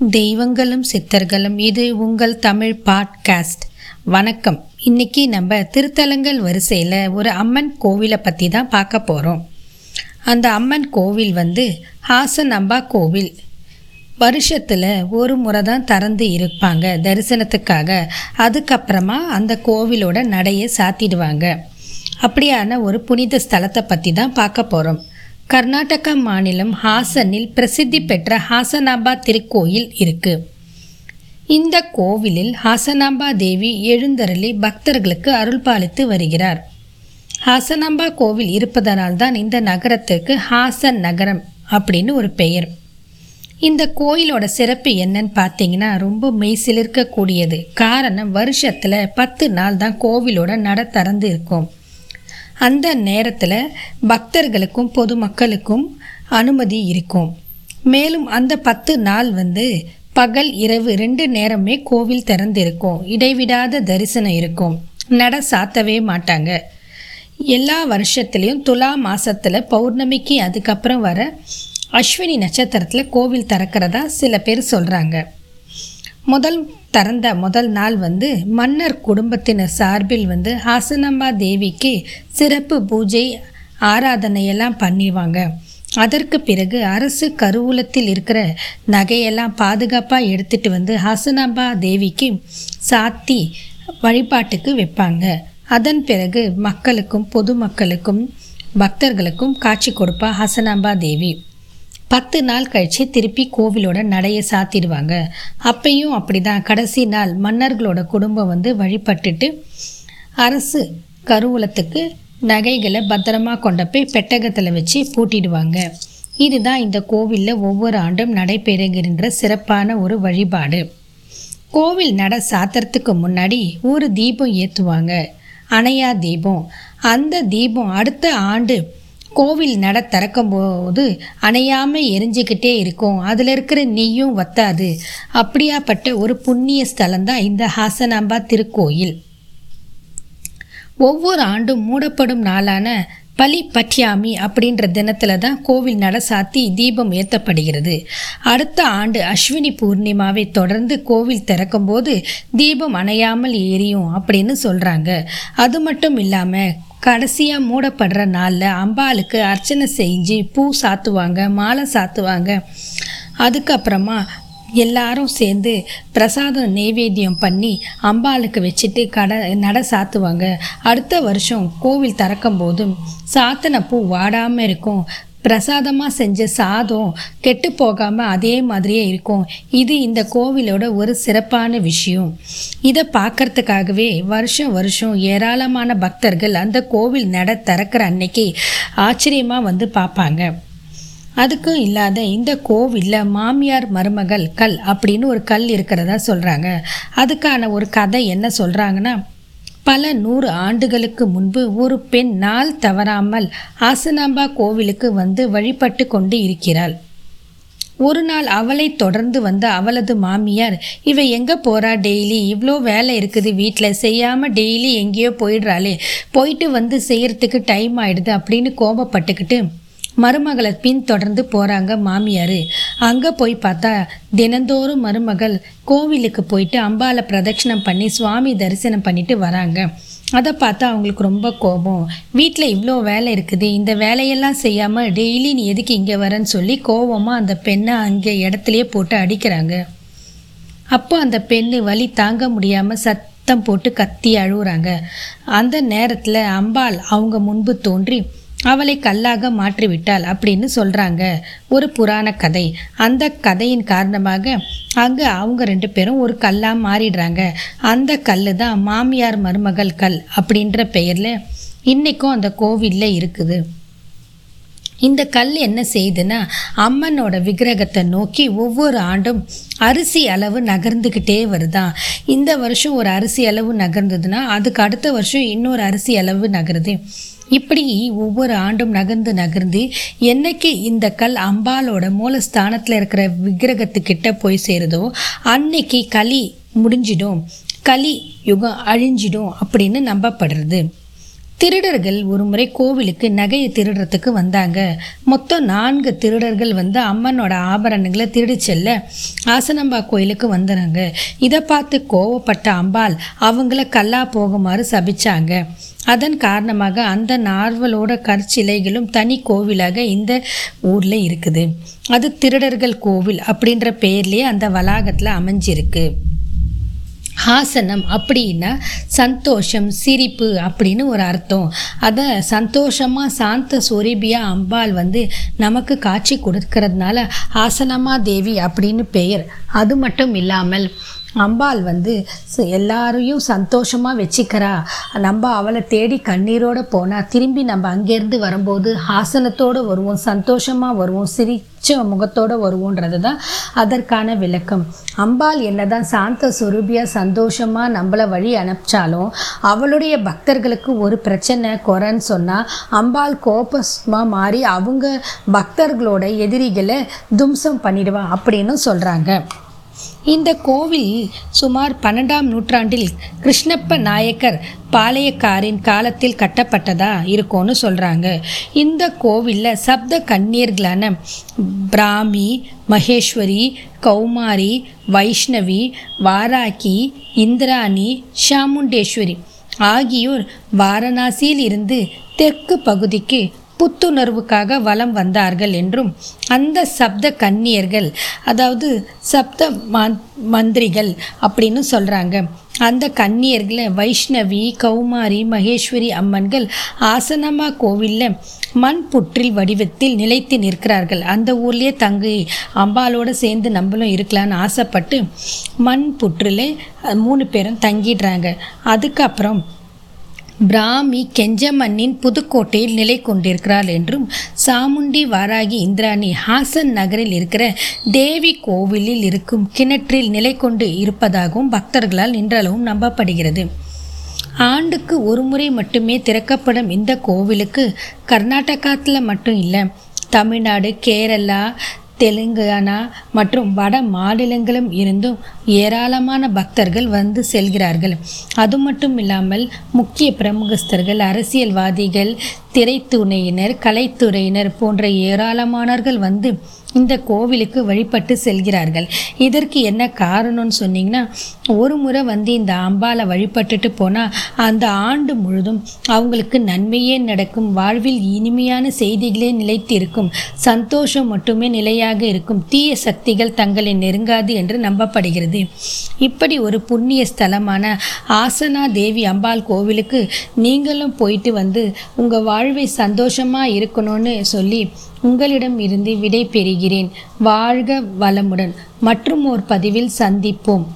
தெய்வங்களும் சித்தர்களும். இது உங்கள் தமிழ் பாட்காஸ்ட். வணக்கம். இன்னைக்கு நம்ம திருத்தலங்கள் வரிசையில் ஒரு அம்மன் கோவிலை பற்றி தான் பார்க்க போகிறோம் அந்த அம்மன் கோவில் வந்து ஹாசனம்பா கோவில். வருஷத்தில் ஒரு முறை தான் திறந்து இருப்பாங்க தரிசனத்துக்காக. அதுக்கப்புறமா அந்த கோவிலோட நடையை சாத்திடுவாங்க. அப்படியான ஒரு புனித ஸ்தலத்தை பற்றி தான் பார்க்க போகிறோம் கர்நாடகா மாநிலம் ஹாசனில் பிரசித்தி பெற்ற ஹாசனாம்பா திருக்கோயில் இருக்கு. இந்த கோவிலில் ஹாசனாம்பா தேவி எழுந்தருளி பக்தர்களுக்கு அருள் பாலித்து வருகிறார். ஹாசனாம்பா கோவில் இருப்பதனால் தான் இந்த நகரத்துக்கு ஹாசன் நகரம் அப்படின்னு ஒரு பெயர். இந்த கோயிலோட சிறப்பு என்னன்னு பார்த்தீங்கன்னா ரொம்ப மெய்சிலிருக்கக்கூடியது. காரணம் வருஷத்தில் பத்து நாள் தான் கோவிலோட நட திறந்து இருக்கும். அந்த நேரத்தில் பக்தர்களுக்கும் பொதுமக்களுக்கும் அனுமதி இருக்கும். மேலும் அந்த பத்து நாள் வந்து பகல் இரவு ரெண்டு நேரமே கோவில் திறந்திருக்கும். இடைவிடாத தரிசனம் இருக்கும். நட சாத்தவே மாட்டாங்க. எல்லா வருஷத்துலேயும் துலா மாசத்துல பௌர்ணமிக்கு அதுக்கப்புறம் வர அஸ்வினி நட்சத்திரத்தில் கோவில் திறக்கிறதா சில பேர் சொல்கிறாங்க முதல் திறந்த முதல் நாள் வந்து மன்னர் குடும்பத்தினர் சார்பில் வந்து ஹாசனம்மா தேவிக்கு சிறப்பு பூஜை ஆராதனையெல்லாம் பண்ணிவாங்க அதற்கு பிறகு அரசு கருவூலத்தில் இருக்கிற நகையெல்லாம் பாதுகாப்பாக எடுத்துட்டு வந்து ஹாசனாம்பா தேவிக்கு சாத்தி வழிபாட்டுக்கு வைப்பாங்க. அதன் பிறகு மக்களுக்கும் பொதுமக்களுக்கும் பக்தர்களுக்கும் காட்சி கொடுப்பா ஹசனாம்பா தேவி. பத்து நாள் கழித்து திருப்பி கோவிலோட நடையை சாத்திடுவாங்க. அப்பையும் அப்படிதான். கடைசி நாள் மன்னர்களோட குடும்பம் வந்து வழிபட்டுட்டு அரசு கருவூலத்துக்கு நகைகளை பத்திரமா கொண்ட போய் பெட்டகத்தில் வச்சு பூட்டிடுவாங்க. இதுதான் இந்த கோவிலில் ஒவ்வொரு ஆண்டும் நடைபெறுகின்ற சிறப்பான ஒரு வழிபாடு. கோவில் நட சாத்துறதுக்கு முன்னாடி ஒரு தீபம் ஏற்றுவாங்க அணையா தீபம். அந்த தீபம் அடுத்த ஆண்டு கோவில் நட திறக்கும் போது அணையாமல் எரிஞ்சுக்கிட்டே இருக்கும். அதில் இருக்கிற நெய்யும் வத்தாது. அப்படியாப்பட்ட ஒரு புண்ணிய ஸ்தலம்தான் இந்த ஹாசனாம்பா திருக்கோயில். ஒவ்வொரு ஆண்டும் மூடப்படும் நாளான பலி பட்யாமி அப்படின்ற தினத்தில் தான் கோவில் நட சாத்தி தீபம் ஏற்றப்படுகிறது அடுத்த ஆண்டு அஸ்வினி பூர்ணிமாவை தொடர்ந்து கோவில் திறக்கும்போது தீபம் அணையாமல் எரியும் அப்படின்னு சொல்கிறாங்க அது மட்டும் இல்லாமல் கடைசியாக மூடப்படுற நாளில் அம்பாளுக்கு அர்ச்சனை செஞ்சு பூ சாத்துவாங்க மாலை சாத்துவாங்க. அதுக்கப்புறமா எல்லாரும் சேர்ந்து பிரசாதம் நெய்வேத்தியம் பண்ணி அம்பாளுக்கு வச்சுட்டு கடை நட சாத்துவாங்க. அடுத்த வருஷம் கோவில் திறக்கும் போதும் சாத்தின பூ வாடாமல் இருக்கும். பிரசாதமாக செஞ்ச சாதம் கெட்டு போகாமல் அதே மாதிரியே இருக்கும். இது இந்த கோவிலோட ஒரு சிறப்பான விஷயம். இதை பார்க்கறதுக்காகவே வருஷம் வருஷம் ஏராளமான பக்தர்கள் அந்த கோவில் நட திறக்கிற அன்னைக்கு ஆச்சரியமாக வந்து பார்ப்பாங்க. அதுக்கும் இல்லாத இந்த கோவிலில் மாமியார் மருமகள் கல் அப்படின்னு ஒரு கல் இருக்கிறதா சொல்கிறாங்க அதுக்கான ஒரு கதை என்ன சொல்கிறாங்கன்னா பல நூறு ஆண்டுகளுக்கு முன்பு ஒரு பெண் நாள் தவறாமல் ஆசனாம்பா கோவிலுக்கு வந்து வழிபட்டு கொண்டு இருக்கிறாள். ஒரு நாள் அவளை தொடர்ந்து வந்த அவளது மாமியார் இவ எங்கே போகிறா டெய்லி? இவ்வளோ வேலை இருக்குது வீட்டில் செய்யாமல் டெய்லி எங்கேயோ போயிடுறாளே. போயிட்டு வந்து செய்கிறதுக்கு டைம் ஆயிடுது அப்படின்னு கோபப்பட்டுக்கிட்டு மருமகளை பின்தொடர்ந்து போகிறாங்க மாமியார். அங்கே போய் பார்த்தா தினந்தோறும் மருமகள் கோவிலுக்கு போயிட்டு அம்பாவை பிரதட்சிணம் பண்ணி சுவாமி தரிசனம் பண்ணிட்டு வராங்க. அதை பார்த்தா அவங்களுக்கு ரொம்ப கோபம். வீட்டில் இவ்வளோ வேலை இருக்குது. இந்த வேலையெல்லாம் செய்யாமல் டெய்லி நீ எதுக்கு இங்கே வரேன்னு சொல்லி கோபமாக அந்த பெண்ணை அங்கே இடத்துலையே போட்டு அடிக்கிறாங்க. அப்போ அந்த பெண்ணு வலி தாங்க முடியாமல் சத்தம் போட்டு கத்தி அழுகுறாங்க அந்த நேரத்தில் அம்பாள் அவங்க முன்பு தோன்றி அவளை கல்லாக மாற்றிவிட்டாள் அப்படின்னு சொல்கிறாங்க ஒரு புராண கதை. அந்த கதையின் காரணமாக அங்கே அவங்க ரெண்டு பேரும் ஒரு கல்லாக மாறிடுறாங்க. அந்த கல் தான் மாமியார் மருமகள் கல் அப்படின்ற பெயரில் இன்றைக்கும் அந்த கோவிலில் இருக்குது. இந்த கல் என்ன செய்யுதுன்னா அம்மனோட விக்கிரகத்தை நோக்கி ஒவ்வொரு ஆண்டும் அரிசி அளவு நகர்ந்துக்கிட்டே வருதான் இந்த வருஷம் ஒரு அரிசி அளவு நகர்ந்ததுன்னா அதுக்கு அடுத்த வருஷம் இன்னொரு அரிசி அளவு நகருது. இப்படி ஒவ்வொரு ஆண்டும் நகர்ந்து நகர்ந்து என்னைக்கு இந்த கல் அம்பாலோட மூலஸ்தானத்தில் இருக்கிற விக்கிரகத்துக்கிட்ட போய் சேருதோ அன்னைக்கு களி முடிஞ்சிடும் களி யுகம் அழிஞ்சிடும் அப்படின்னு நம்பப்படுறது. திருடர்கள் ஒரு முறை கோவிலுக்கு நகையை திருடுறதுக்கு வந்தாங்க. மொத்தம் நான்கு திருடர்கள் வந்து அம்மனோட ஆபரணங்களை திருடி செல்ல ஆசனம்பா கோயிலுக்கு வந்துறாங்க இதை பார்த்து கோவப்பட்ட அம்பாள் அவங்கள கல்லா போகுமாறு சபிச்சாங்க. அதன் காரணமாக அந்த நார்வலோட கற்சிலைகளும் தனி கோவிலாக இந்த ஊரில் இருக்குது. அது திருடர்கள் கோவில் அப்படின்ற பேர்லேயே அந்த வளாகத்தில் அமைஞ்சிருக்கு. ஹாசனம் அப்படின்னா சந்தோஷம் சிரிப்பு அப்படின்னு ஒரு அர்த்தம். அதை சந்தோஷமாக சாந்த சொரிபியா அம்பாள் வந்து நமக்கு காட்சி கொடுக்கறதுனால ஹாசனமா தேவி அப்படின்னு பெயர். அது மட்டும் இல்லாமல் அம்பாள் வந்து எல்லாரையும் சந்தோஷமாக வச்சுக்கிறா. நம்ம அவளை தேடி கண்ணீரோடு போனால் திரும்பி நம்ம அங்கேருந்து வரும்போது ஹாசனத்தோடு வருவோம் சந்தோஷமாக வருவோம் சிரிச்ச முகத்தோடு வருவோன்றது தான் அதற்கான விளக்கம். அம்பாள் என்னதான் சாந்த சுரூபியாக சந்தோஷமாக நம்மளை வழி அனுப்பிச்சாலும் அவளுடைய பக்தர்களுக்கு ஒரு பிரச்சனை குறைன்னு சொன்னால் அம்பாள் கோபமாக மாறி அவங்க பக்தர்களோட எதிரிகளை தும்சம் பண்ணிடுவா அப்படின்னு சொல்கிறாங்க இந்த கோவில் சுமார் பன்னெண்டாம் நூற்றாண்டில் கிருஷ்ணப்ப நாயக்கர் பாளையக்காரின் காலத்தில் கட்டப்பட்டதா இருக்கும்னு சொல்கிறாங்க இந்த கோவிலில் சப்த கன்னியர்களான பிராமி மகேஸ்வரி கௌமாரி வைஷ்ணவி வாராகி இந்திராணி சாமுண்டேஸ்வரி ஆகியோர் வாரணாசியில் இருந்து தெற்கு பகுதிக்கு புத்துணர்வுக்காக வலம் வந்தார்கள் என்றும் அந்த சப்த கன்னியர்கள் அதாவது சப்த மந் மந்திரிகள் அப்படின்னு சொல்கிறாங்க அந்த கன்னியர்களை வைஷ்ணவி கௌமாரி மகேஸ்வரி அம்மன்கள் ஆசனமா கோவிலில் மண் புற்றில் வடிவத்தில் நிலைத்து நிற்கிறார்கள். அந்த ஊர்லேயே தங்கி அம்பாலோடு சேர்ந்து நம்மளும் இருக்கலான்னு ஆசைப்பட்டு மண் புற்றில் மூணு பேரும் தங்கிடுறாங்க. அதுக்கப்புறம் பிராமி கெஞ்சமண்ணின் புதுக்கோட்டையில் நிலை கொண்டிருக்கிறாள் என்றும் சாமுண்டி வாராகி இந்திராணி ஹாசன் நகரில் இருக்கிற தேவி கோவிலில் இருக்கும் கிணற்றில் நிலை கொண்டு இருப்பதாகவும் பக்தர்களால் இன்றளவும் நம்பப்படுகிறது. ஆண்டுக்கு ஒரு முறை மட்டுமே திறக்கப்படும் இந்த கோவிலுக்கு கர்நாடகாத்தில் மட்டும் இல்லை தமிழ்நாடு கேரளா தெலுங்கானா மற்றும் வட மாநிலங்களும் இருந்தும் ஏராளமான பக்தர்கள் வந்து செல்கிறார்கள். அது மட்டும் இல்லாமல் முக்கிய பிரமுகஸ்தர்கள் அரசியல்வாதிகள் திரைத்துறையினர் கலைத்துறையினர் போன்ற ஏராளமானவர்கள் வந்து இந்த கோவிலுக்கு வழிபட்டு செல்கிறார்கள். இதற்கு என்ன காரணம்னு சொன்னீங்கன்னா ஒரு முறை வந்து இந்த அம்பாவை வழிபட்டுட்டு போனால் அந்த ஆண்டு முழுதும் அவங்களுக்கு நன்மையே நடக்கும் வாழ்வில் இனிமையான செய்திகளே நிலைத்திருக்கும் சந்தோஷம் மட்டுமே நிலையாக இருக்கும் தீய சக்திகள் தங்களை நெருங்காது என்று நம்பப்படுகிறது. இப்படி ஒரு புண்ணிய ஸ்தலமான ஆசனா தேவி அம்பாள் கோவிலுக்கு நீங்களும் போயிட்டு வந்து உங்கள் வாழ்வை சந்தோஷமாக இருக்கணும்னு சொல்லி உங்களிடம் இருந்து விடை பெறுகிறேன். வாழ்க வளமுடன். மற்றும் ஒரு பதிவில் சந்திப்போம்.